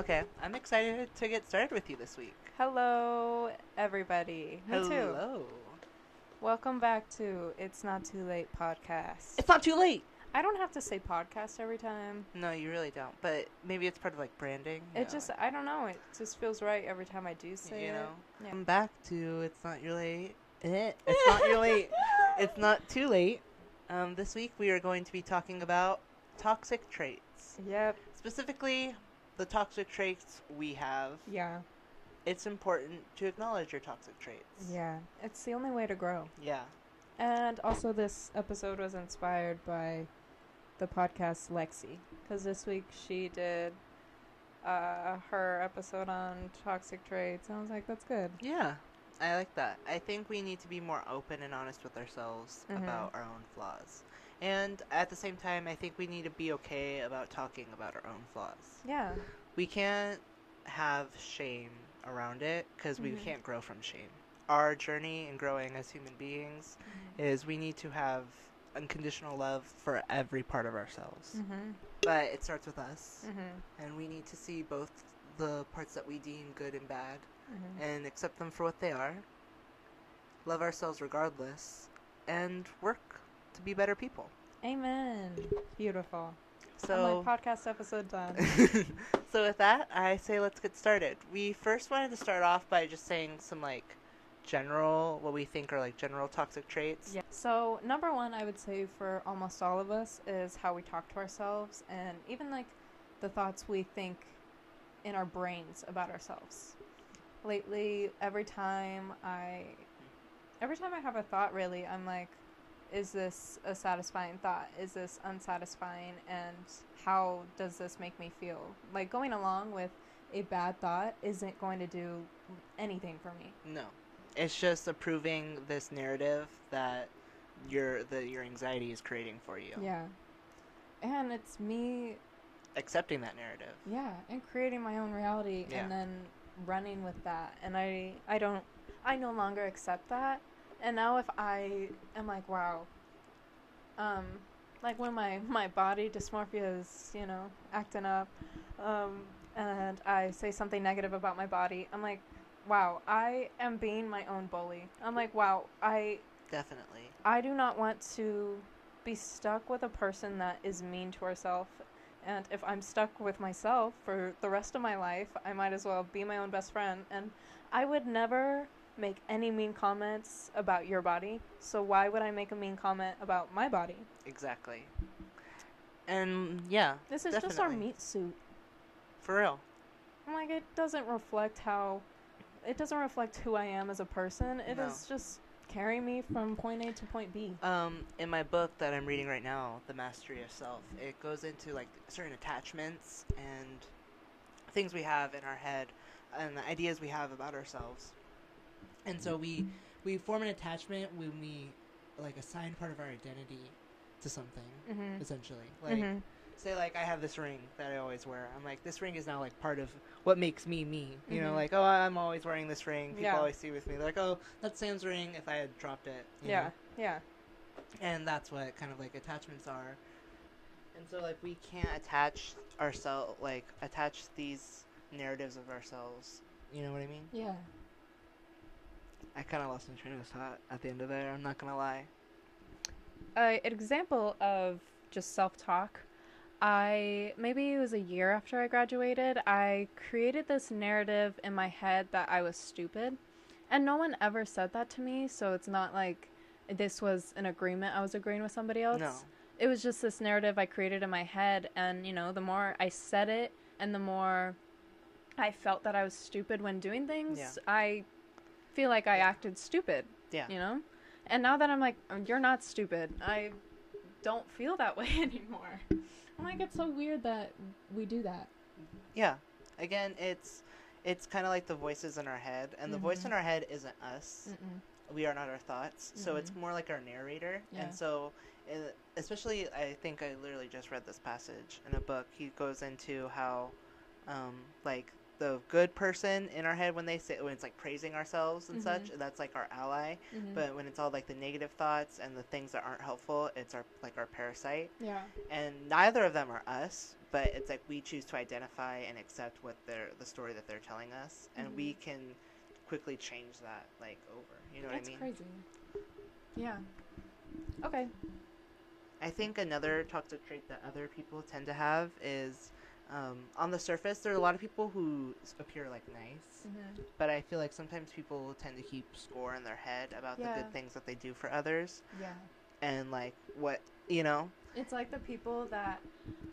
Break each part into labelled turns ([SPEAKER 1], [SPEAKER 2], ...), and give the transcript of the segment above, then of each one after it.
[SPEAKER 1] Okay, I'm excited to get started with you this week.
[SPEAKER 2] Hello, everybody. Me too.
[SPEAKER 1] Hello.
[SPEAKER 2] Welcome back to It's Not Too Late podcast.
[SPEAKER 1] It's not too late.
[SPEAKER 2] I don't have to say podcast every time.
[SPEAKER 1] No, you really don't. But maybe it's part of like branding.
[SPEAKER 2] It
[SPEAKER 1] Yeah,
[SPEAKER 2] just, I don't know. It just feels right every time I do say
[SPEAKER 1] you
[SPEAKER 2] it.
[SPEAKER 1] know.
[SPEAKER 2] Yeah.
[SPEAKER 1] Come back to it's not your late. Eh, It's not your late. It's not too late. Um, this week we are going to be talking about toxic traits.
[SPEAKER 2] Yep.
[SPEAKER 1] Specifically, the toxic traits we have.
[SPEAKER 2] Yeah.
[SPEAKER 1] It's important to acknowledge your toxic traits.
[SPEAKER 2] Yeah. It's the only way to grow.
[SPEAKER 1] Yeah.
[SPEAKER 2] And also, this episode was inspired by the podcast Lexi. Because this week she did uh, her episode on toxic traits. And I was like, that's good.
[SPEAKER 1] Yeah, I like that. I think we need to be more open and honest with ourselves
[SPEAKER 2] Mhm.
[SPEAKER 1] about our own flaws. And at the same time, I think we need to be okay about talking about our own flaws.
[SPEAKER 2] Yeah.
[SPEAKER 1] We can't have shame around it because we
[SPEAKER 2] Mhm.
[SPEAKER 1] can't grow from shame. Our journey in growing as human beings is we need to have unconditional love for every part of ourselves.
[SPEAKER 2] Mm-hmm.
[SPEAKER 1] But it starts with us,
[SPEAKER 2] Mm-hmm.
[SPEAKER 1] and we need to see both the parts that we deem good and bad
[SPEAKER 2] Mm-hmm.
[SPEAKER 1] and accept them for what they are, love ourselves regardless, and work to be better people.
[SPEAKER 2] Amen. Beautiful.
[SPEAKER 1] So,
[SPEAKER 2] my podcast episode done.
[SPEAKER 1] so with that, I say let's get started. We first wanted to start off by just saying some like general, what we think are like general toxic traits.
[SPEAKER 2] yeah. So number one, I would say for almost all of us is how we talk to ourselves, and even like the thoughts we think in our brains about ourselves. Lately, every time I, every time I have a thought, really, I'm like, is this a satisfying thought? Is this unsatisfying? And how does this make me feel? Like going along with a bad thought isn't going to do anything for me.
[SPEAKER 1] No, it's just approving this narrative that your the your anxiety is creating for you.
[SPEAKER 2] Yeah. And it's me,
[SPEAKER 1] Accepting that narrative.
[SPEAKER 2] yeah, and creating my own reality
[SPEAKER 1] Yeah.
[SPEAKER 2] and then running with that. And I I don't I no longer accept that. And now if I am like, wow, um like when my my body dysmorphia is, you know, acting up, um and I say something negative about my body, I'm like, wow, I am being my own bully. I'm like, wow, I
[SPEAKER 1] Definitely.
[SPEAKER 2] I do not want to be stuck with a person that is mean to herself. And if I'm stuck with myself for the rest of my life, I might as well be my own best friend. And I would never make any mean comments about your body. So why would I make a mean comment about my body?
[SPEAKER 1] Exactly. And yeah,
[SPEAKER 2] This is just our
[SPEAKER 1] Definitely.
[SPEAKER 2] meat suit.
[SPEAKER 1] for real.
[SPEAKER 2] I'm like it doesn't reflect how it doesn't reflect who I am as a person. It is
[SPEAKER 1] No.
[SPEAKER 2] just carrying me from point A to point B.
[SPEAKER 1] Um, in my book that I'm reading right now, The Mastery of Self, it goes into like certain attachments and things we have in our head and the ideas we have about ourselves. And so we we form an attachment when we like assign part of our identity to something,
[SPEAKER 2] Mhm.
[SPEAKER 1] essentially. Like
[SPEAKER 2] Mhm.
[SPEAKER 1] Say like I have this ring that I always wear. I'm like this ring is now like part of what makes me me. You know,
[SPEAKER 2] Mhm.
[SPEAKER 1] like oh I'm always wearing this ring. People
[SPEAKER 2] Yeah.
[SPEAKER 1] always see with me. They're like oh that's Sam's ring. If I had dropped it. you
[SPEAKER 2] Yeah.
[SPEAKER 1] know?
[SPEAKER 2] Yeah.
[SPEAKER 1] and that's what kind of like attachments are and so like we can't attach ourselves like attach these narratives of ourselves you know what i mean
[SPEAKER 2] Yeah.
[SPEAKER 1] i kind of lost my train of thought at the end of there i'm not gonna lie
[SPEAKER 2] uh, an example of just self-talk i maybe it was a year after i graduated i created this narrative in my head that i was stupid. And no one ever said that to me so it's not like this was an agreement i was agreeing with somebody else.
[SPEAKER 1] No
[SPEAKER 2] it was just this narrative i created in my head and you know the more i said it and the more i felt that i was stupid when doing things
[SPEAKER 1] Yeah.
[SPEAKER 2] i feel like i acted stupid
[SPEAKER 1] yeah.
[SPEAKER 2] you know? And now that i'm like "Oh, you're not stupid i don't feel that way anymore like it's so weird that we do that.
[SPEAKER 1] Yeah. Again it's it's kind of like the voices in our head and the voice in
[SPEAKER 2] Mhm.
[SPEAKER 1] our head isn't us.
[SPEAKER 2] Mm-mm.
[SPEAKER 1] we are not our thoughts. So it's more like our narrator.
[SPEAKER 2] Yeah.
[SPEAKER 1] and so uh, especially i think i literally just read this passage in a book. He goes into how um, like the good person in our head when they say when it's like praising ourselves and such
[SPEAKER 2] Mhm.
[SPEAKER 1] that's like our ally
[SPEAKER 2] Mhm.
[SPEAKER 1] but when it's all like the negative thoughts and the things that aren't helpful it's our like our parasite
[SPEAKER 2] yeah
[SPEAKER 1] and neither of them are us but it's like we choose to identify and accept what they're the story that they're telling us, and we
[SPEAKER 2] Mhm.
[SPEAKER 1] can quickly change that like over. You know
[SPEAKER 2] That's
[SPEAKER 1] what I mean?
[SPEAKER 2] crazy. Yeah. Okay.
[SPEAKER 1] I think another toxic trait that other people tend to have is. Um, on the surface, there are a lot of people who appear like nice,
[SPEAKER 2] Mm-hmm.
[SPEAKER 1] but I feel like sometimes people tend to keep score in their head about the good things that they do for others
[SPEAKER 2] Yeah.
[SPEAKER 1] and like what you know.
[SPEAKER 2] It's like the people that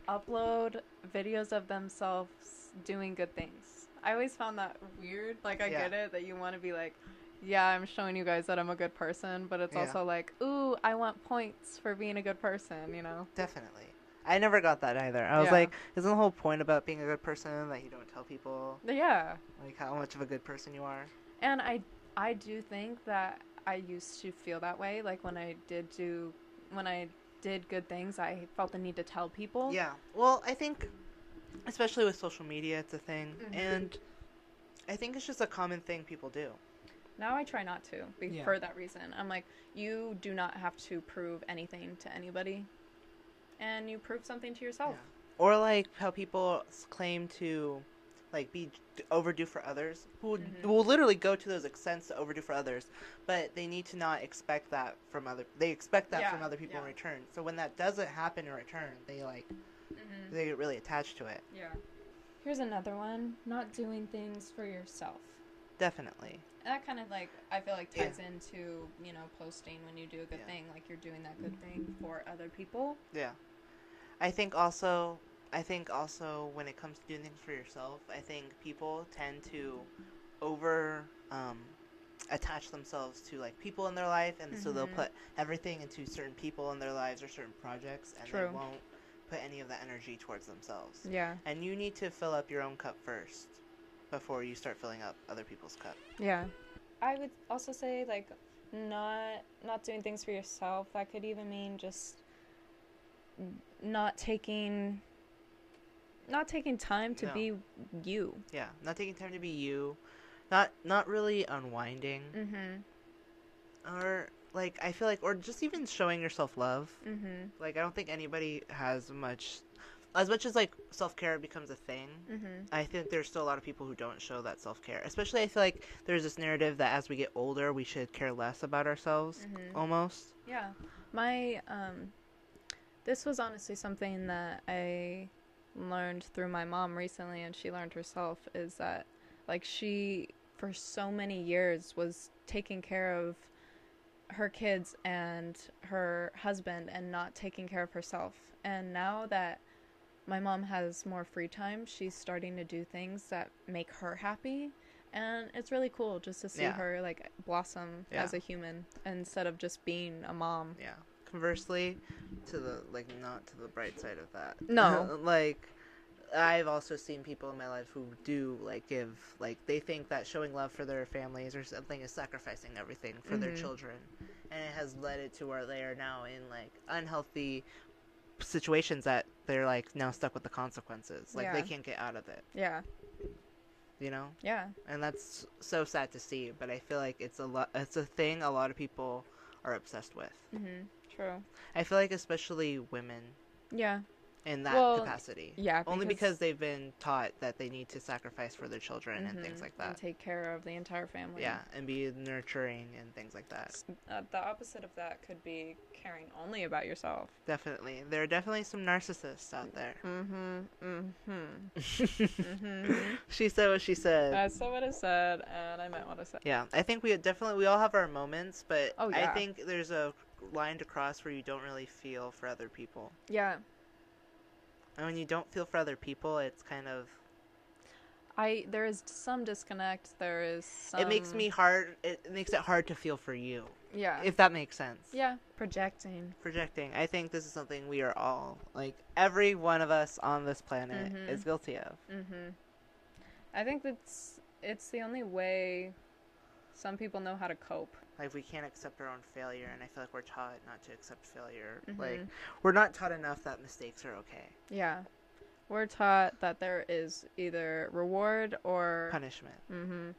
[SPEAKER 2] upload videos of themselves doing good things. I always found that weird. Like, I
[SPEAKER 1] Yeah.
[SPEAKER 2] get it that you want to be like, yeah, I'm showing you guys that I'm a good person, but it's
[SPEAKER 1] Yeah.
[SPEAKER 2] also like, ooh, I want points for being a good person, you know?
[SPEAKER 1] Definitely. I never got that either. I was
[SPEAKER 2] Yeah.
[SPEAKER 1] like, isn't the whole point about being a good person that you don't tell people
[SPEAKER 2] Yeah.
[SPEAKER 1] like how much of a good person you are?
[SPEAKER 2] And I I do think that I used to feel that way. Like when I did do when I did good things, I felt the need to tell people.
[SPEAKER 1] Yeah. Well, I think, especially with social media, it's a thing,
[SPEAKER 2] Mhm.
[SPEAKER 1] and I think it's just a common thing people do.
[SPEAKER 2] Now I try not to be,
[SPEAKER 1] Yeah.
[SPEAKER 2] for that reason. I'm like, you do not have to prove anything to anybody, and you prove something to yourself.
[SPEAKER 1] Yeah. Or like how people claim to, like, be overdue for others, who would-
[SPEAKER 2] Mhm.
[SPEAKER 1] will literally go to those extents to overdo for others, but they need to not expect that from other. They expect that
[SPEAKER 2] Yeah,
[SPEAKER 1] from other people in return. So when that doesn't happen in return, they like
[SPEAKER 2] Mm-hmm.
[SPEAKER 1] they get really attached to it.
[SPEAKER 2] Yeah. Here's another one: not doing things for yourself.
[SPEAKER 1] Definitely.
[SPEAKER 2] And that kind of like I feel like
[SPEAKER 1] Yeah.
[SPEAKER 2] ties into you know posting when you do a good
[SPEAKER 1] Yeah.
[SPEAKER 2] thing, like you're doing that good thing for other people.
[SPEAKER 1] Yeah. I think also I think also when it comes to doing things for yourself, I think people tend to over um, attach themselves to like people in their life and so they'll
[SPEAKER 2] Mhm.
[SPEAKER 1] put everything into certain people in their lives or certain projects and
[SPEAKER 2] True.
[SPEAKER 1] they won't put any of that energy towards themselves.
[SPEAKER 2] Yeah.
[SPEAKER 1] And you need to fill up your own cup first before you start filling up other people's cup.
[SPEAKER 2] Yeah. I would also say like not not doing things for yourself. That could even mean just n- not taking not taking time to
[SPEAKER 1] No.
[SPEAKER 2] be you.
[SPEAKER 1] Yeah, not taking time to be you, not not really unwinding
[SPEAKER 2] Mhm.
[SPEAKER 1] or like I feel like or just even showing yourself love.
[SPEAKER 2] Mhm.
[SPEAKER 1] Like I don't think anybody has much as much as like self-care becomes a thing.
[SPEAKER 2] Mhm.
[SPEAKER 1] I think there's still a lot of people who don't show that self-care. Especially I feel like there's this narrative that as we get older we should care less about ourselves
[SPEAKER 2] Mhm.
[SPEAKER 1] almost.
[SPEAKER 2] Yeah. My um this was honestly something that I learned through my mom recently and she learned herself is that like she for so many years was taking care of her kids and her husband and not taking care of herself. And now that my mom has more free time, she's starting to do things that make her happy. And it's really cool just to see
[SPEAKER 1] Yeah.
[SPEAKER 2] her like blossom
[SPEAKER 1] Yeah.
[SPEAKER 2] as a human instead of just being a mom.
[SPEAKER 1] Yeah. Conversely, to the like not to the bright side of that.
[SPEAKER 2] No.
[SPEAKER 1] like I've also seen people in my life who do like give like they think that showing love for their families or something is sacrificing everything for their
[SPEAKER 2] Mhm.
[SPEAKER 1] children, and it has led it to where they are now in like unhealthy situations that they're like now stuck with the consequences. Like they can't get out of it.
[SPEAKER 2] Yeah.
[SPEAKER 1] You know,
[SPEAKER 2] Yeah.
[SPEAKER 1] and that's so sad to see. But I feel like it's a lot. It's a thing a lot of people are obsessed with.
[SPEAKER 2] Mhm. True.
[SPEAKER 1] I feel like especially women
[SPEAKER 2] Yeah.
[SPEAKER 1] in that
[SPEAKER 2] Well,
[SPEAKER 1] capacity.
[SPEAKER 2] Yeah.
[SPEAKER 1] Only because they've been taught that they need to sacrifice for their children and things
[SPEAKER 2] Mhm.
[SPEAKER 1] like
[SPEAKER 2] And
[SPEAKER 1] that.
[SPEAKER 2] take care of the entire family.
[SPEAKER 1] Yeah, and be nurturing and things like that.
[SPEAKER 2] Uh, the opposite of that could be caring only about yourself.
[SPEAKER 1] Definitely. There are definitely some narcissists out there.
[SPEAKER 2] Mm-hmm. Mm-hmm. mm-hmm.
[SPEAKER 1] she said what she said.
[SPEAKER 2] I said what I said, and I meant what I said.
[SPEAKER 1] yeah, I think we definitely we all have our moments, but
[SPEAKER 2] Oh,
[SPEAKER 1] I
[SPEAKER 2] yeah.
[SPEAKER 1] think there's a line to cross where you don't really feel for other people.
[SPEAKER 2] Yeah.
[SPEAKER 1] And when you don't feel for other people, it's kind of
[SPEAKER 2] I there is some disconnect. There is some.
[SPEAKER 1] it makes me hard. It makes it hard to feel for you,
[SPEAKER 2] Yeah.
[SPEAKER 1] if that makes sense.
[SPEAKER 2] yeah. Projecting.
[SPEAKER 1] projecting. I think this is something we are all like every one of us on this planet
[SPEAKER 2] Mhm.
[SPEAKER 1] is guilty of.
[SPEAKER 2] Mm-hmm. I think that's it's the only way some people know how to cope.
[SPEAKER 1] Like we can't accept our own failure, and I feel like we're taught not to accept failure. Like
[SPEAKER 2] Mhm.
[SPEAKER 1] we're not taught enough that mistakes are okay.
[SPEAKER 2] Yeah. We're taught that there is either reward or
[SPEAKER 1] Punishment.
[SPEAKER 2] Mm-hmm.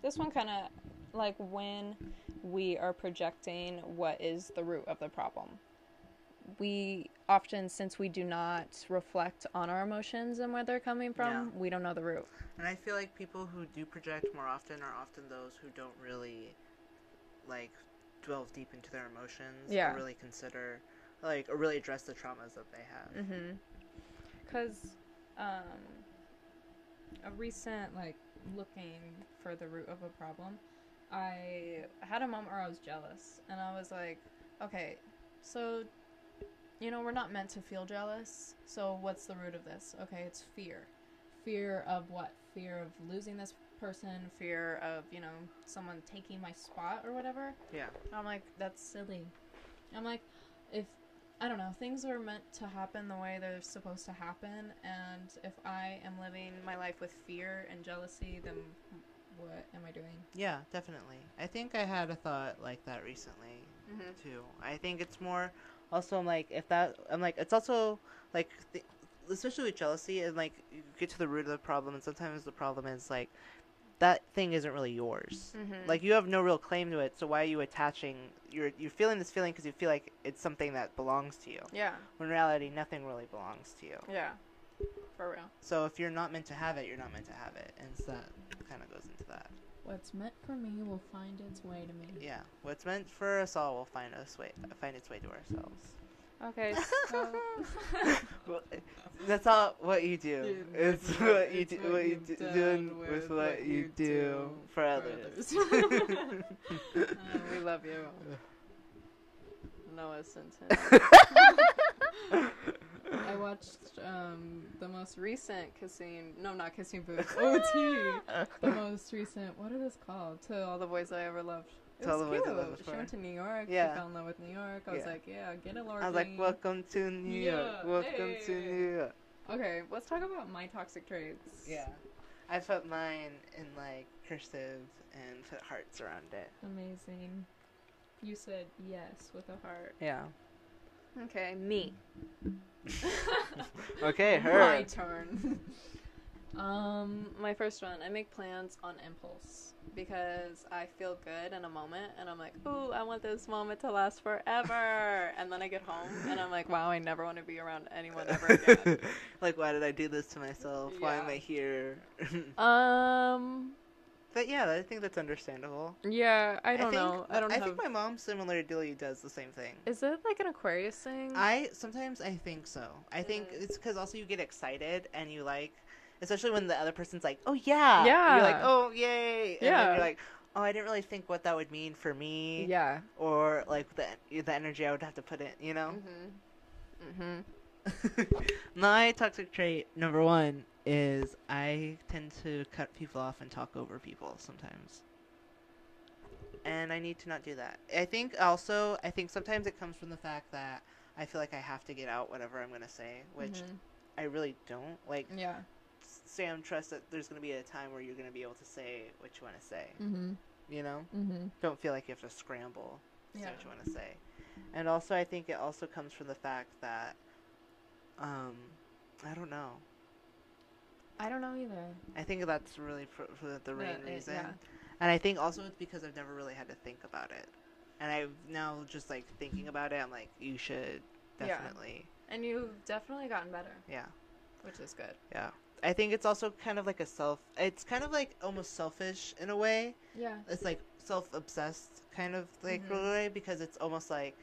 [SPEAKER 2] This one kind of like when we are projecting what is the root of the problem. we often, since we do not reflect on our emotions and where they're coming from,
[SPEAKER 1] Yeah.
[SPEAKER 2] we don't know the root.
[SPEAKER 1] And I feel like people who do project more often are often those who don't really like delve deep into their emotions
[SPEAKER 2] Yeah.
[SPEAKER 1] or really consider like or really address the traumas that they have.
[SPEAKER 2] Mm-hmm. Because um, a recent, like, looking for the root of a problem, I had a moment where I was jealous. And I was like, okay, so, you know, we're not meant to feel jealous. So what's the root of this? Okay, it's fear. Fear of what? Fear of losing this person, fear of, you know, someone taking my spot or whatever.
[SPEAKER 1] Yeah.
[SPEAKER 2] I'm like, that's silly. I'm like, if I don't know, things are meant to happen the way they're supposed to happen, and if I am living my life with fear and jealousy, then what am I doing?
[SPEAKER 1] Yeah, definitely. I think I had a thought like that recently
[SPEAKER 2] Mm-hmm.
[SPEAKER 1] too. I think it's more also I'm like if that I'm like it's also like th- especially with jealousy and like you get to the root of the problem and sometimes the problem is like that thing isn't really yours.
[SPEAKER 2] Mm-hmm.
[SPEAKER 1] Like you have no real claim to it, so why are you attaching? You're you're feeling this feeling because you feel like it's something that belongs to you.
[SPEAKER 2] yeah,
[SPEAKER 1] When in reality, nothing really belongs to you.
[SPEAKER 2] yeah, for real.
[SPEAKER 1] So if you're not meant to have it, you're not meant to have it, and so that kind of goes into that.
[SPEAKER 3] What's meant for me will find its way to me.
[SPEAKER 1] Yeah, what's meant for us all will find us way find its way to ourselves.
[SPEAKER 2] Okay, so
[SPEAKER 1] Well, that's not what you do.
[SPEAKER 3] Yeah,
[SPEAKER 1] it's
[SPEAKER 3] it's
[SPEAKER 1] what,
[SPEAKER 3] what-
[SPEAKER 1] you
[SPEAKER 3] it's
[SPEAKER 1] do.
[SPEAKER 3] what
[SPEAKER 1] What you do doing
[SPEAKER 3] with
[SPEAKER 1] with
[SPEAKER 3] what
[SPEAKER 1] what you
[SPEAKER 3] you
[SPEAKER 1] do
[SPEAKER 3] do
[SPEAKER 1] for
[SPEAKER 3] for
[SPEAKER 1] others.
[SPEAKER 3] others.
[SPEAKER 2] Uh, we love you, Noah Centineo. I watched um, the most recent kissing, no, not kissing booth, OT. the most recent, what are this called? To all the boys I ever loved. It
[SPEAKER 1] To All
[SPEAKER 2] was
[SPEAKER 1] the Boys I
[SPEAKER 2] cute. She went to New York.
[SPEAKER 1] Yeah.
[SPEAKER 2] She fell in love with New York. I was
[SPEAKER 1] Yeah.
[SPEAKER 2] like, yeah, get a Lord.
[SPEAKER 1] I was like, "Welcome to New York.
[SPEAKER 2] Yeah,
[SPEAKER 1] Welcome to. New York."
[SPEAKER 2] Okay, let's talk about my toxic traits.
[SPEAKER 1] Yeah, I put mine in like cursive and put hearts around it.
[SPEAKER 2] Amazing. You said yes with a heart.
[SPEAKER 1] Yeah.
[SPEAKER 2] Okay, me.
[SPEAKER 1] Okay, her.
[SPEAKER 2] My turn. um, my first one. I make plans on impulse because I feel good in a moment, and I'm like, "Ooh, I want this moment to last forever." and then I get home, and I'm like, "Wow, I never want to be around anyone ever again."
[SPEAKER 1] like, why did I do this to myself? Why am I here?
[SPEAKER 2] um.
[SPEAKER 1] but yeah, I think that's understandable.
[SPEAKER 2] Yeah, I don't
[SPEAKER 1] think,
[SPEAKER 2] know. I don't know.
[SPEAKER 1] I
[SPEAKER 2] have.
[SPEAKER 1] think my mom similarly does the same thing.
[SPEAKER 2] Is it like an Aquarius thing?
[SPEAKER 1] I sometimes I think so. I think
[SPEAKER 2] Mm.
[SPEAKER 1] it's because also you get excited and you like, especially when the other person's like, "Oh yeah,"
[SPEAKER 2] Yeah.
[SPEAKER 1] you're like, "Oh yay," and then
[SPEAKER 2] Yeah.
[SPEAKER 1] you're like, "Oh, I didn't really think what that would mean for me."
[SPEAKER 2] yeah.
[SPEAKER 1] or like the the energy I would have to put in, you know.
[SPEAKER 2] Mhm. Mhm.
[SPEAKER 1] My toxic trait number one is I tend to cut people off and talk over people sometimes, and I need to not do that. I think also I think sometimes it comes from the fact that I feel like I have to get out whatever I'm gonna say, which
[SPEAKER 2] Mhm.
[SPEAKER 1] I really don't. Like
[SPEAKER 2] Yeah.
[SPEAKER 1] Sam, trust that there's gonna be a time where you're gonna be able to say what you want to say.
[SPEAKER 2] Mhm.
[SPEAKER 1] You know.
[SPEAKER 2] Mhm.
[SPEAKER 1] don't feel like you have to scramble to say what you want to say. And also, I think it also comes from the fact that, um, I don't know.
[SPEAKER 2] I don't know either.
[SPEAKER 1] I think that's really for the main
[SPEAKER 2] it-
[SPEAKER 1] reason.
[SPEAKER 2] yeah.
[SPEAKER 1] And I think also it's because I've never really had to think about it. And I've now just like thinking about it, I'm like, you should
[SPEAKER 2] Yeah.
[SPEAKER 1] definitely,
[SPEAKER 2] And you've definitely gotten better,
[SPEAKER 1] yeah.
[SPEAKER 2] which is good.
[SPEAKER 1] yeah. I think it's also kind of like a self. It's kind of like almost selfish in a way.
[SPEAKER 2] Yeah.
[SPEAKER 1] it's like self-obsessed kind of like
[SPEAKER 2] Mhm.
[SPEAKER 1] way because it's almost like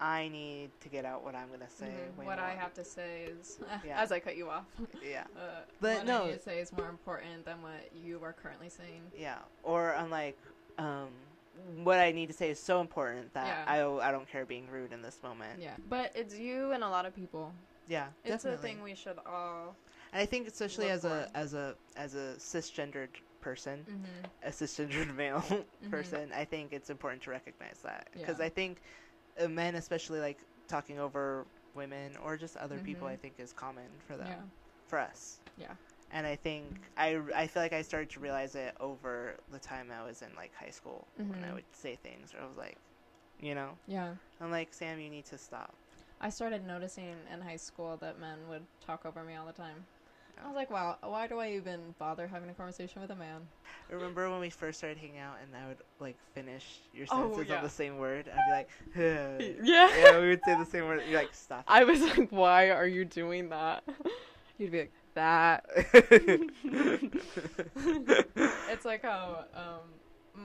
[SPEAKER 1] I need to get out what I'm gonna say.
[SPEAKER 2] Mhm.
[SPEAKER 1] way
[SPEAKER 2] What I have to say is,
[SPEAKER 1] Yeah.
[SPEAKER 2] as I cut you off,
[SPEAKER 1] Yeah,
[SPEAKER 2] uh,
[SPEAKER 1] But
[SPEAKER 2] what
[SPEAKER 1] no.
[SPEAKER 2] I need to say is more important than what you are currently saying.
[SPEAKER 1] yeah. Or I'm like, um, what I need to say is so important that
[SPEAKER 2] Yeah.
[SPEAKER 1] I I don't care being rude in this moment.
[SPEAKER 2] Yeah. But it's you and a lot of people.
[SPEAKER 1] Yeah,
[SPEAKER 2] It's
[SPEAKER 1] definitely.
[SPEAKER 2] a thing we should all.
[SPEAKER 1] And I think especially as a as a as a cisgendered person,
[SPEAKER 2] Mm-hmm.
[SPEAKER 1] a cisgendered male person, I think it's important to recognize that because
[SPEAKER 2] Yeah.
[SPEAKER 1] I think uh, men, especially like talking over women or just other people,
[SPEAKER 2] Mhm.
[SPEAKER 1] I think is common for them,
[SPEAKER 2] Yeah.
[SPEAKER 1] for us.
[SPEAKER 2] Yeah.
[SPEAKER 1] And I think I, I feel like I started to realize it over the time I was in like high school when I
[SPEAKER 2] Mhm.
[SPEAKER 1] would say things where I was like, you know,
[SPEAKER 2] Yeah.
[SPEAKER 1] I'm like Sam, you need to stop.
[SPEAKER 2] I started noticing in high school that men would talk over me all the time. I was like, wow, why do I even bother having a conversation with a man?
[SPEAKER 1] Remember when we first started hanging out and I would like finish your
[SPEAKER 3] Oh,
[SPEAKER 1] sentences
[SPEAKER 3] yeah.
[SPEAKER 1] on the same word? I'd be like,
[SPEAKER 3] Yeah.
[SPEAKER 1] yeah, we would say the same word. You're like, stop.
[SPEAKER 3] I was like, why are you doing that? You'd be like, that.
[SPEAKER 2] It's like how um,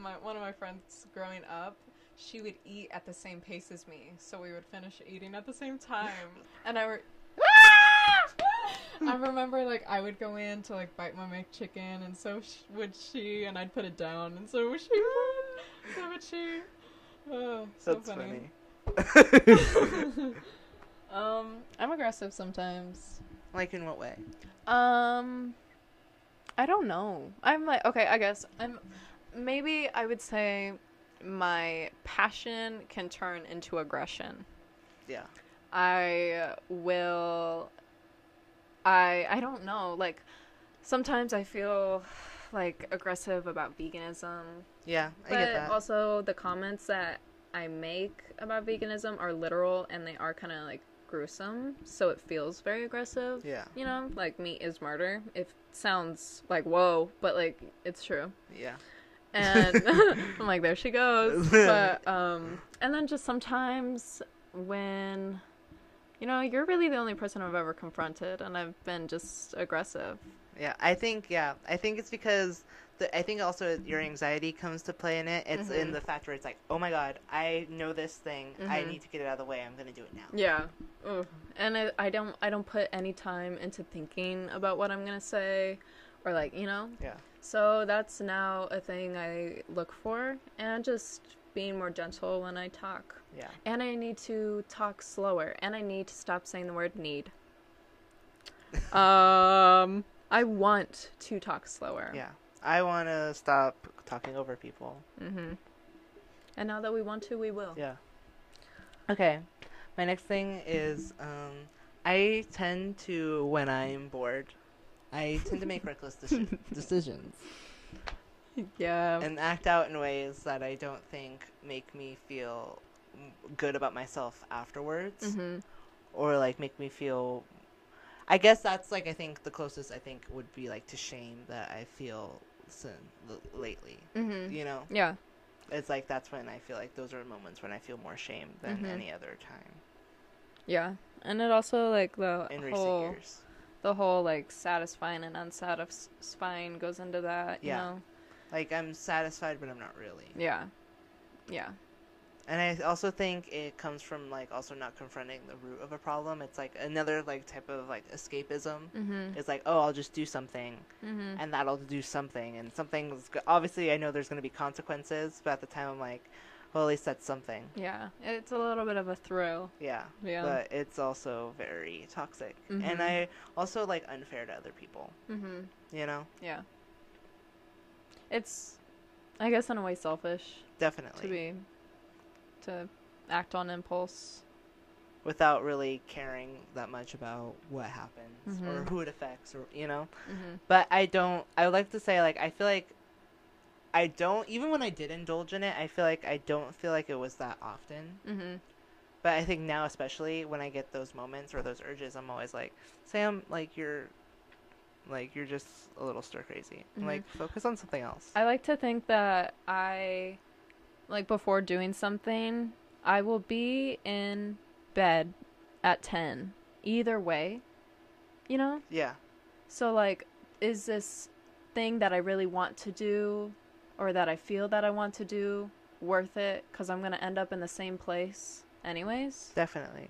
[SPEAKER 2] my one of my friends growing up, she would eat at the same pace as me, so we would finish eating at the same time. And I were. I remember, like, I would go in to like bite my McChicken, and so sh- would she, and I'd put it down, and so would she. so would she. Oh, so
[SPEAKER 1] That's
[SPEAKER 2] funny.
[SPEAKER 1] funny.
[SPEAKER 2] Um, I'm aggressive sometimes.
[SPEAKER 1] like in what way?
[SPEAKER 2] Um, I don't know. I'm like okay. I guess I'm. Maybe I would say my passion can turn into aggression.
[SPEAKER 1] Yeah.
[SPEAKER 2] I will. I I don't know. Like sometimes I feel like aggressive about veganism,
[SPEAKER 1] Yeah, I
[SPEAKER 2] but
[SPEAKER 1] get that.
[SPEAKER 2] also the comments that I make about veganism are literal and they are kind of like gruesome, so it feels very aggressive.
[SPEAKER 1] yeah,
[SPEAKER 2] You know, like meat is murder. It sounds like whoa, but like it's true.
[SPEAKER 1] yeah.
[SPEAKER 2] And I'm like, there she goes. But um, and then just sometimes when, you know, you're really the only person I've ever confronted, and I've been just aggressive.
[SPEAKER 1] Yeah, I think yeah, I think it's because the I think also your anxiety comes to play in it. It's in
[SPEAKER 2] Mhm.
[SPEAKER 1] the fact where it's like, oh my god, I know this thing. I
[SPEAKER 2] Mhm.
[SPEAKER 1] need to get it out of the way. I'm gonna do it now.
[SPEAKER 2] Yeah. Ugh. And I, I don't I don't put any time into thinking about what I'm gonna say, or like you know.
[SPEAKER 1] Yeah.
[SPEAKER 2] So that's now a thing I look for, and just being more gentle when I talk.
[SPEAKER 1] Yeah.
[SPEAKER 2] And I need to talk slower, and I need to stop saying the word need. um, I want to talk slower.
[SPEAKER 1] Yeah. I want to stop talking over people.
[SPEAKER 2] Mm-hmm. And now that we want to, we will.
[SPEAKER 1] Yeah. Okay. My next thing is um, I tend to when I'm bored, I tend to make reckless deci- decisions
[SPEAKER 2] Yeah.
[SPEAKER 1] and act out in ways that I don't think make me feel good about myself afterwards.
[SPEAKER 2] Mhm.
[SPEAKER 1] or like make me feel I guess that's like I think the closest I think would be like to shame that I feel sin l- lately.
[SPEAKER 2] Mhm.
[SPEAKER 1] You know,
[SPEAKER 2] Yeah.
[SPEAKER 1] it's like that's when I feel like those are moments when I feel more shame than
[SPEAKER 2] Mhm.
[SPEAKER 1] any other time
[SPEAKER 2] Yeah. And it also like the
[SPEAKER 1] in
[SPEAKER 2] whole
[SPEAKER 1] years.
[SPEAKER 2] the whole like satisfying and unsatisfying goes into that. You
[SPEAKER 1] Yeah.
[SPEAKER 2] know?
[SPEAKER 1] Like I'm satisfied, but I'm not really.
[SPEAKER 2] Yeah. Yeah.
[SPEAKER 1] And I also think it comes from like also not confronting the root of a problem. It's like another like type of like escapism.
[SPEAKER 2] Mhm.
[SPEAKER 1] It's like oh I'll just do something
[SPEAKER 2] Mhm.
[SPEAKER 1] and that'll do something and something's obviously i know there's going to be consequences but at the time i'm like well at least that's something
[SPEAKER 2] Yeah. It's a little bit of a thrill.
[SPEAKER 1] yeah
[SPEAKER 2] Yeah.
[SPEAKER 1] but it's also very toxic
[SPEAKER 2] Mhm.
[SPEAKER 1] and i also like unfair to other people
[SPEAKER 2] Mhm.
[SPEAKER 1] you know
[SPEAKER 2] Yeah. It's, I guess, in a way, selfish
[SPEAKER 1] definitely
[SPEAKER 2] to be, to act on impulse.
[SPEAKER 1] without really caring that much about what happens or
[SPEAKER 2] Mhm.
[SPEAKER 1] who it affects or you know
[SPEAKER 2] Mm-hmm.
[SPEAKER 1] but i don't i would like to say like i feel like i don't even when i did indulge in it i feel like i don't feel like it was that often
[SPEAKER 2] Mm-hmm.
[SPEAKER 1] But I think now, especially when I get those moments or those urges, I'm always like, Sam, like you're, like you're just a little stir crazy.
[SPEAKER 2] Mhm.
[SPEAKER 1] Like focus on something else.
[SPEAKER 2] I like to think that I, like, before doing something, I will be in bed at 10. Either way, you know?
[SPEAKER 1] yeah,
[SPEAKER 2] So, like, is this thing that I really want to do or that I feel that I want to do worth it? Because I'm going to end up in the same place, anyways.
[SPEAKER 1] definitely.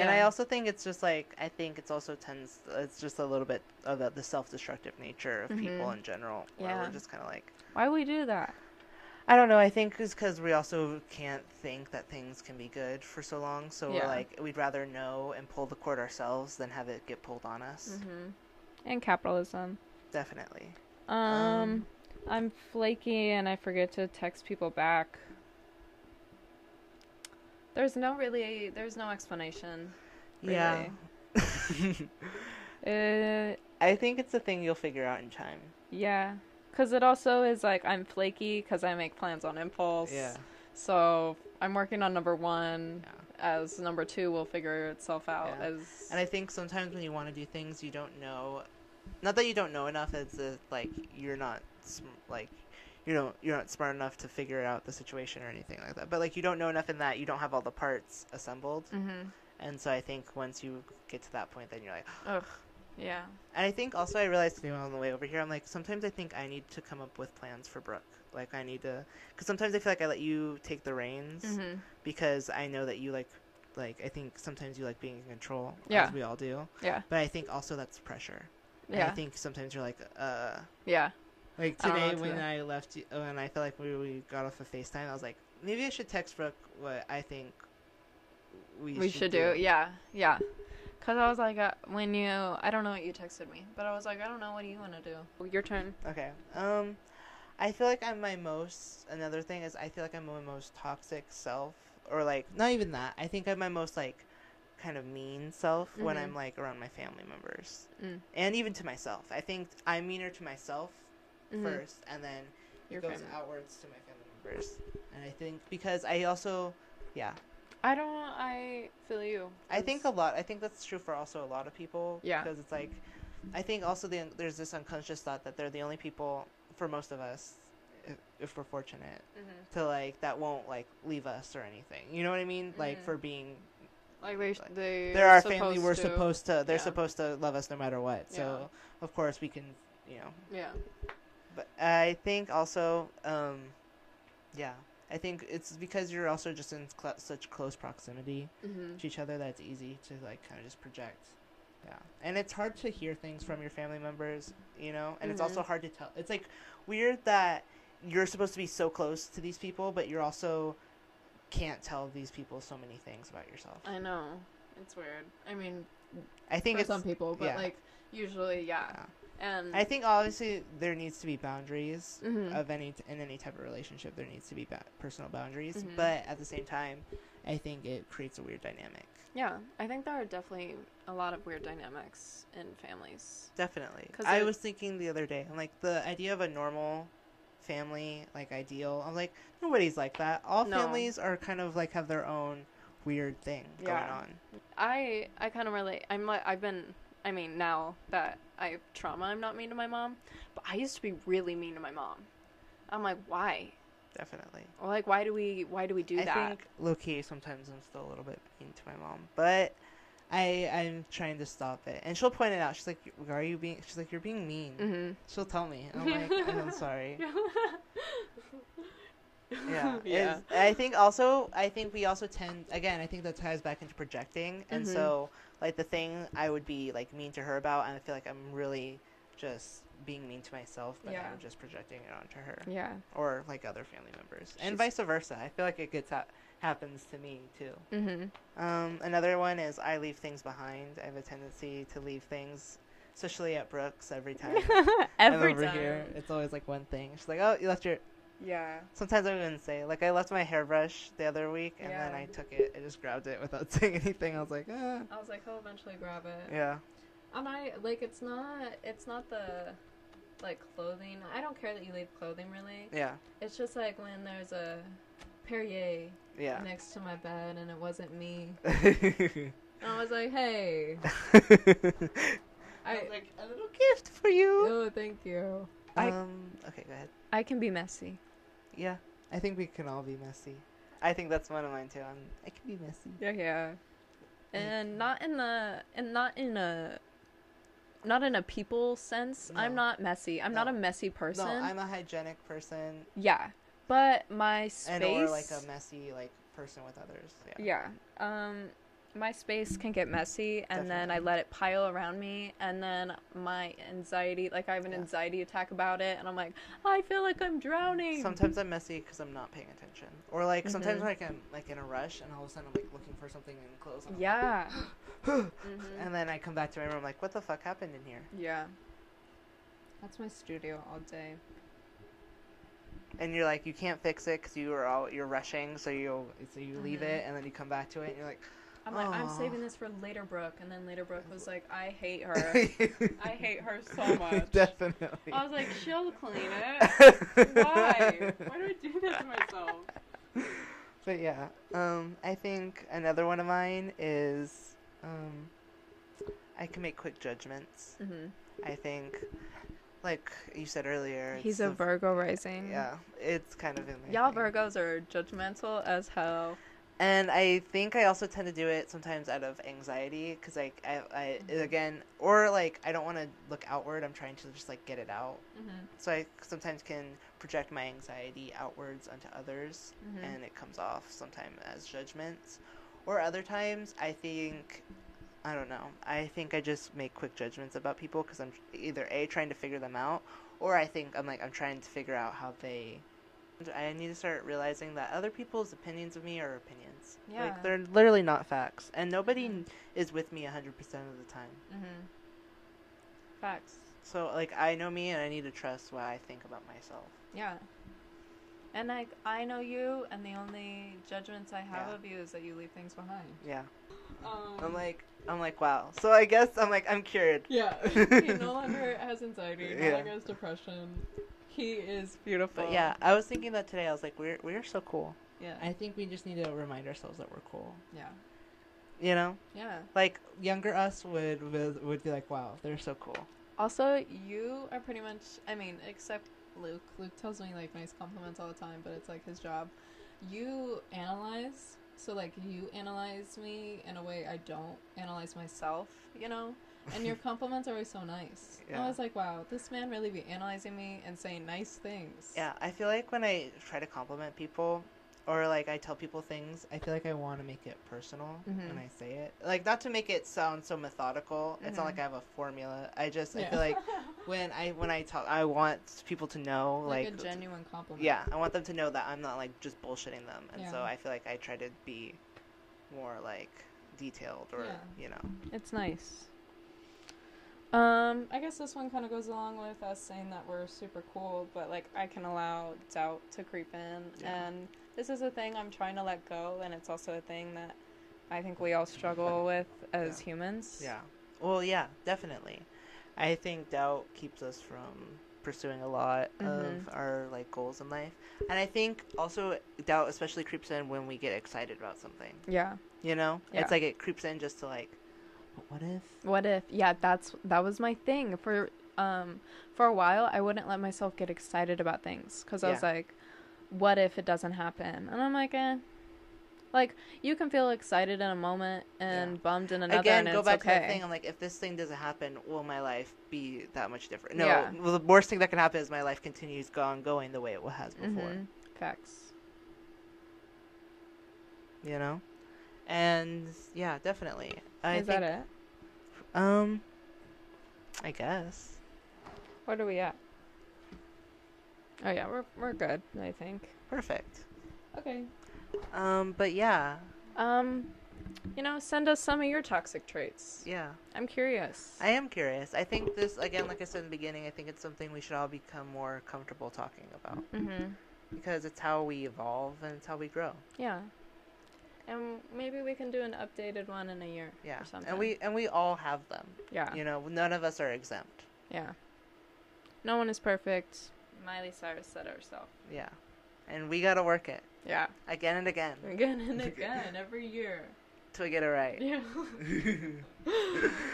[SPEAKER 1] And I also think it's just like I think it's also tends. It's just a little bit of the, the self-destructive nature of people
[SPEAKER 2] Mhm.
[SPEAKER 1] in general.
[SPEAKER 2] Yeah.
[SPEAKER 1] we're just kind of like,
[SPEAKER 2] Why we do that?
[SPEAKER 1] I don't know. I think it's because we also can't think that things can be good for so long. So
[SPEAKER 2] Yeah.
[SPEAKER 1] we're like, we'd rather know and pull the cord ourselves than have it get pulled on us.
[SPEAKER 2] Mm-hmm. And capitalism.
[SPEAKER 1] Definitely.
[SPEAKER 2] Um,
[SPEAKER 1] Um,
[SPEAKER 2] I'm flaky and I forget to text people back. There's no really, there's no explanation.
[SPEAKER 1] Yeah.
[SPEAKER 2] Uh,
[SPEAKER 1] I think it's a thing you'll figure out in time.
[SPEAKER 2] yeah, because it also is like I'm flaky because I make plans on impulse.
[SPEAKER 1] Yeah.
[SPEAKER 2] So I'm working on number one, as number two will figure itself out
[SPEAKER 1] Yeah.
[SPEAKER 2] as
[SPEAKER 1] And I think sometimes when you want to do things, you don't know. Not that you don't know enough. It's that, like you're not sm- like you don't you're not smart enough to figure out the situation or anything like that. But like you don't know enough in that you don't have all the parts assembled.
[SPEAKER 2] mm-hmm.
[SPEAKER 1] And so I think once you get to that point, then you're like.
[SPEAKER 2] ugh yeah
[SPEAKER 1] And I think also I realized too on the way over here, I'm like sometimes I think I need to come up with plans for Brooke. Like I need to, because sometimes I feel like I let you take the reins
[SPEAKER 2] mm-hmm.
[SPEAKER 1] because I know that you like, like I think sometimes you like being in control.
[SPEAKER 2] Yeah.
[SPEAKER 1] As we all do.
[SPEAKER 2] yeah
[SPEAKER 1] But I think also that's pressure. And
[SPEAKER 2] yeah
[SPEAKER 1] I think sometimes you're like, uh,
[SPEAKER 2] yeah
[SPEAKER 1] like
[SPEAKER 2] I don't know
[SPEAKER 1] today
[SPEAKER 2] what
[SPEAKER 1] when
[SPEAKER 2] do.
[SPEAKER 1] I left you, when I felt like we, we got off of FaceTime, I was like, maybe I should text Brooke what I think we,
[SPEAKER 2] we should do yeah yeah because i was like uh, when you i don't know what you texted me but i was like i don't know what do you want to do your turn
[SPEAKER 1] Okay. Um, I feel like I'm my most. Another thing is I feel like I'm my most toxic self, or like not even that. I think I'm my most like, kind of mean self when
[SPEAKER 2] Mhm.
[SPEAKER 1] I'm like around my family members,
[SPEAKER 2] Mm.
[SPEAKER 1] and even to myself. I think I'm meaner to myself
[SPEAKER 2] Mhm.
[SPEAKER 1] first, and then
[SPEAKER 2] Your
[SPEAKER 1] it goes
[SPEAKER 2] family.
[SPEAKER 1] outwards to my family members. And I think because I also, yeah,
[SPEAKER 2] i don't i feel you
[SPEAKER 1] I think a lot. I think that's true for also a lot of people.
[SPEAKER 2] Yeah.
[SPEAKER 1] Because it's like, I think also the, there's this unconscious thought that they're the only people for most of us, if, if we're fortunate,
[SPEAKER 2] mm-hmm.
[SPEAKER 1] to like that won't like leave us or anything. You know what I mean? Like
[SPEAKER 2] Mhm.
[SPEAKER 1] for being
[SPEAKER 2] like they,
[SPEAKER 1] like,
[SPEAKER 2] they
[SPEAKER 1] they're our family. We're
[SPEAKER 2] to-
[SPEAKER 1] supposed to. They're
[SPEAKER 2] yeah.
[SPEAKER 1] supposed to love us no matter what. So
[SPEAKER 2] Yeah.
[SPEAKER 1] of course we can. You know.
[SPEAKER 2] yeah
[SPEAKER 1] But I think also, um, yeah. I think it's because you're also just in cl- such close proximity
[SPEAKER 2] mm-hmm.
[SPEAKER 1] to each other that it's easy to like kind of just project. Yeah, and it's hard to hear things from your family members, you know, and it's also
[SPEAKER 2] Mhm.
[SPEAKER 1] hard to tell. It's like weird that you're supposed to be so close to these people, but you're also can't tell these people so many things about yourself.
[SPEAKER 2] i know it's weird i mean
[SPEAKER 1] I think
[SPEAKER 2] for
[SPEAKER 1] it's
[SPEAKER 2] some people but
[SPEAKER 1] yeah.
[SPEAKER 2] like usually yeah,
[SPEAKER 1] yeah.
[SPEAKER 2] And
[SPEAKER 1] I think obviously there needs to be boundaries
[SPEAKER 2] Mhm.
[SPEAKER 1] of any t- in any type of relationship. There needs to be ba- personal boundaries,
[SPEAKER 2] Mhm.
[SPEAKER 1] but at the same time, I think it creates a weird dynamic.
[SPEAKER 2] yeah i think there are definitely a lot of weird dynamics in families
[SPEAKER 1] Definitely.
[SPEAKER 2] Cause
[SPEAKER 1] I
[SPEAKER 2] it-
[SPEAKER 1] was thinking the other day, like the idea of a normal family, like ideal. I'm like nobody's like that. All
[SPEAKER 2] No.
[SPEAKER 1] families are kind of like have their own weird thing going on.
[SPEAKER 2] I I kind of relate. I'm like I've been. I mean, now that I have trauma, I'm not mean to my mom. But I used to be really mean to my mom. I'm like, why?
[SPEAKER 1] Definitely.
[SPEAKER 2] Or like, why do we? Why do we do
[SPEAKER 1] I
[SPEAKER 2] that?
[SPEAKER 1] think low key sometimes I'm still a little bit mean to my mom, but I I'm trying to stop it. And she'll point it out. She's like, "Are you being?" She's like, "You're being mean."
[SPEAKER 2] mm-hmm.
[SPEAKER 1] She'll tell me. I'm like, "I'm sorry." yeah
[SPEAKER 2] yeah.
[SPEAKER 1] I think also i think we also tend again i think that ties back into projecting and
[SPEAKER 2] Mhm.
[SPEAKER 1] so like the thing i would be like mean to her about and i feel like i'm really just being mean to myself but
[SPEAKER 2] Yeah.
[SPEAKER 1] i'm just projecting it onto her
[SPEAKER 2] Yeah.
[SPEAKER 1] or like other family members and vice versa i feel like it gets ha- happens to me too
[SPEAKER 2] Mm-hmm.
[SPEAKER 1] um, another one is i leave things behind i have a tendency to leave things especially at Brooke's every time
[SPEAKER 2] Every
[SPEAKER 1] i'm over
[SPEAKER 2] time.
[SPEAKER 1] here it's always like one thing she's like oh you left your
[SPEAKER 2] Yeah.
[SPEAKER 1] Sometimes I wouldn't say. Like I left my hairbrush the other week, and then I took it. I just grabbed it without saying anything. I was like, ah.
[SPEAKER 2] I was like, he'll eventually grab it.
[SPEAKER 1] Yeah.
[SPEAKER 2] And I like it's not it's not the like clothing. I don't care that you leave clothing really.
[SPEAKER 1] Yeah.
[SPEAKER 2] It's just like when there's a Perrier
[SPEAKER 1] Yeah.
[SPEAKER 2] next to my bed and it wasn't me.
[SPEAKER 1] I
[SPEAKER 2] And I was like, hey. I
[SPEAKER 1] was like a little gift for you.
[SPEAKER 2] Oh, thank you. I-
[SPEAKER 1] Um. Okay, go ahead.
[SPEAKER 2] I can be messy.
[SPEAKER 1] Yeah. I think we can all be messy. I think that's one of mine too. I'm. I can be messy.
[SPEAKER 2] Yeah, yeah.
[SPEAKER 1] Mm.
[SPEAKER 2] And not in the and not in a not in a people sense. I'm not messy. I'm not a messy person.
[SPEAKER 1] No, I'm a hygienic person,
[SPEAKER 2] yeah. But my space
[SPEAKER 1] and or like a messy like person with others. Yeah.
[SPEAKER 2] Yeah. Um my space can get messy and then I let it pile around me and then my anxiety like I have an
[SPEAKER 1] Yeah.
[SPEAKER 2] anxiety attack about it and I'm like, I feel like I'm drowning.
[SPEAKER 1] Sometimes I'm messy because I'm not paying attention, or like sometimes
[SPEAKER 2] Mhm.
[SPEAKER 1] like I'm like in a rush, and all of a sudden I'm like looking for something in clothes. and
[SPEAKER 2] Yeah.
[SPEAKER 1] like,
[SPEAKER 2] hmm
[SPEAKER 1] And then I come back to my room, like, what the fuck happened in here?
[SPEAKER 2] Yeah. That's my studio all day.
[SPEAKER 1] And you're like, you can't fix it because you are all you're rushing, so you so you leave
[SPEAKER 2] Mhm.
[SPEAKER 1] it, and then you come back to it, and you're like,
[SPEAKER 2] I'm like, I'm saving this for later Brooke and then later Brooke was like, I hate her. I hate her so much.
[SPEAKER 1] Definitely.
[SPEAKER 2] I was like, she'll clean it. Why? Why do I do this to myself?
[SPEAKER 1] But yeah, um, I think another one of mine is um, I can make quick judgments.
[SPEAKER 2] hmm
[SPEAKER 1] I think, like you said earlier,
[SPEAKER 2] He's a
[SPEAKER 1] the-
[SPEAKER 2] Virgo rising.
[SPEAKER 1] Yeah, it's kind of in my
[SPEAKER 2] Y'all
[SPEAKER 1] thing.
[SPEAKER 2] Virgos are judgmental as hell.
[SPEAKER 1] And I think I also tend to do it sometimes out of anxiety, because like I, I
[SPEAKER 2] Mhm.
[SPEAKER 1] again, or like I don't want to look outward. I'm trying to just like get it out.
[SPEAKER 2] Mm-hmm.
[SPEAKER 1] So I sometimes can project my anxiety outwards onto others,
[SPEAKER 2] Mhm.
[SPEAKER 1] and it comes off sometimes as judgments. Or other times, I think, I don't know. I think I just make quick judgments about people because I'm either a trying to figure them out, or I think I'm like I'm trying to figure out how they. I need to start realizing that other people's opinions of me are opinions.
[SPEAKER 2] Yeah.
[SPEAKER 1] Like they're literally not facts, and nobody
[SPEAKER 2] Mhm.
[SPEAKER 1] is with me 100% of the time.
[SPEAKER 2] Mm-hmm. Facts.
[SPEAKER 1] So like I know me, and I need to trust what I think about myself.
[SPEAKER 2] Yeah. And like I know you, and the only judgments I have
[SPEAKER 1] Yeah.
[SPEAKER 2] of you is that you leave things behind.
[SPEAKER 1] Yeah.
[SPEAKER 2] Um,
[SPEAKER 1] I'm like I'm like wow. So I guess I'm like I'm cured.
[SPEAKER 2] yeah. he no longer has anxiety. No
[SPEAKER 1] Yeah.
[SPEAKER 2] longer has depression. He is beautiful.
[SPEAKER 1] But yeah, I was thinking that today. I was like, we're we're so cool.
[SPEAKER 2] Yeah.
[SPEAKER 1] I think we just need to remind ourselves that we're cool.
[SPEAKER 2] yeah.
[SPEAKER 1] You know,
[SPEAKER 2] Yeah.
[SPEAKER 1] like younger us would would, would be like, wow, they're so cool.
[SPEAKER 2] Also, you are pretty much. I mean, except Luke. Luke tells me like nice compliments all the time, but it's like his job. You analyze, so like you analyze me in a way I don't analyze myself. You know, and your compliments are always so nice.
[SPEAKER 1] Yeah.
[SPEAKER 2] I was like, wow, this man really be analyzing me and saying nice things.
[SPEAKER 1] Yeah, I feel like when I try to compliment people, or like I tell people things, I feel like I want to make it personal when
[SPEAKER 2] Mhm.
[SPEAKER 1] I say it. Like not to make it sound so methodical. It's not
[SPEAKER 2] Mhm.
[SPEAKER 1] like I have a formula. I just I feel like when I when I talk, I want people to know
[SPEAKER 2] like,
[SPEAKER 1] like,
[SPEAKER 2] a genuine compliment.
[SPEAKER 1] yeah, I want them to know that I'm not like just bullshitting them, and so I feel like I try to be more like detailed or
[SPEAKER 2] Yeah.
[SPEAKER 1] you know.
[SPEAKER 2] It's nice. Um, I guess this one kind of goes along with us saying that we're super cool, but like I can allow doubt to creep in,
[SPEAKER 1] Yeah.
[SPEAKER 2] and this is a thing I'm trying to let go, and it's also a thing that I think we all struggle with as
[SPEAKER 1] Yeah.
[SPEAKER 2] humans.
[SPEAKER 1] Yeah. Well, yeah, definitely. I think doubt keeps us from pursuing a lot
[SPEAKER 2] Mhm.
[SPEAKER 1] of our like goals in life. And I think also doubt especially creeps in when we get excited about something.
[SPEAKER 2] Yeah.
[SPEAKER 1] You know?
[SPEAKER 2] Yeah.
[SPEAKER 1] It's like it creeps in just to like "But what if?
[SPEAKER 2] What if? Yeah, that's that was my thing for um for a while. I wouldn't let myself get excited about things because I was like, what if it doesn't happen? And I'm like, eh. Like you can feel excited in a moment and
[SPEAKER 1] Yeah.
[SPEAKER 2] bummed in another,
[SPEAKER 1] Again,
[SPEAKER 2] and
[SPEAKER 1] go
[SPEAKER 2] it's
[SPEAKER 1] back
[SPEAKER 2] okay.
[SPEAKER 1] to that thing. I'm like, if this thing doesn't happen, will my life be that much different? No.
[SPEAKER 2] Yeah.
[SPEAKER 1] Well, the worst thing that can happen is my life continues on going the way it has before.
[SPEAKER 2] Mhm. Facts.
[SPEAKER 1] You know? And yeah, definitely. I
[SPEAKER 2] Is
[SPEAKER 1] think,
[SPEAKER 2] that it?
[SPEAKER 1] Um, I guess.
[SPEAKER 2] What are we at? Oh yeah, we're we're good. I think.
[SPEAKER 1] Perfect.
[SPEAKER 2] Okay.
[SPEAKER 1] Um, but yeah,
[SPEAKER 2] Um, you know, send us some of your toxic traits.
[SPEAKER 1] yeah.
[SPEAKER 2] I'm curious.
[SPEAKER 1] I am curious. I think this again, like I said in the beginning, I think it's something we should all become more comfortable talking about
[SPEAKER 2] mhm.
[SPEAKER 1] because it's how we evolve and it's how we grow.
[SPEAKER 2] Yeah. And maybe we can do an updated one in a year
[SPEAKER 1] Yeah.
[SPEAKER 2] or something.
[SPEAKER 1] And we and we all have them.
[SPEAKER 2] Yeah.
[SPEAKER 1] You know, none of us are exempt.
[SPEAKER 2] Yeah. No one is perfect. Miley Cyrus said herself.
[SPEAKER 1] Yeah. And we gotta work it
[SPEAKER 2] Yeah.
[SPEAKER 1] again and again
[SPEAKER 2] Again and again, every year.
[SPEAKER 1] till we get it right.
[SPEAKER 2] Yeah.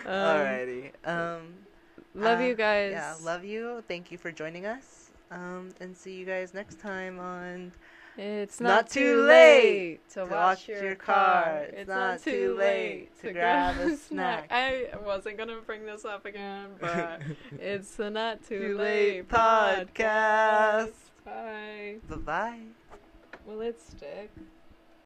[SPEAKER 1] Alrighty. Um.
[SPEAKER 2] Love
[SPEAKER 1] uh,
[SPEAKER 2] you guys.
[SPEAKER 1] Yeah, love you. Thank you for joining us. Um, and see you guys next time on
[SPEAKER 2] It's
[SPEAKER 1] Not
[SPEAKER 2] not,
[SPEAKER 1] too
[SPEAKER 2] too
[SPEAKER 1] late
[SPEAKER 2] late to
[SPEAKER 1] to
[SPEAKER 2] wash
[SPEAKER 1] wash
[SPEAKER 2] your,
[SPEAKER 1] your
[SPEAKER 2] car.
[SPEAKER 1] car.
[SPEAKER 2] It's not too late to grab a snack. I wasn't gonna bring this up again, but it's the not too,
[SPEAKER 1] Too
[SPEAKER 2] late
[SPEAKER 1] Late
[SPEAKER 2] podcast.
[SPEAKER 1] podcast.
[SPEAKER 2] Bye.
[SPEAKER 1] Bye bye.
[SPEAKER 2] Will it stick?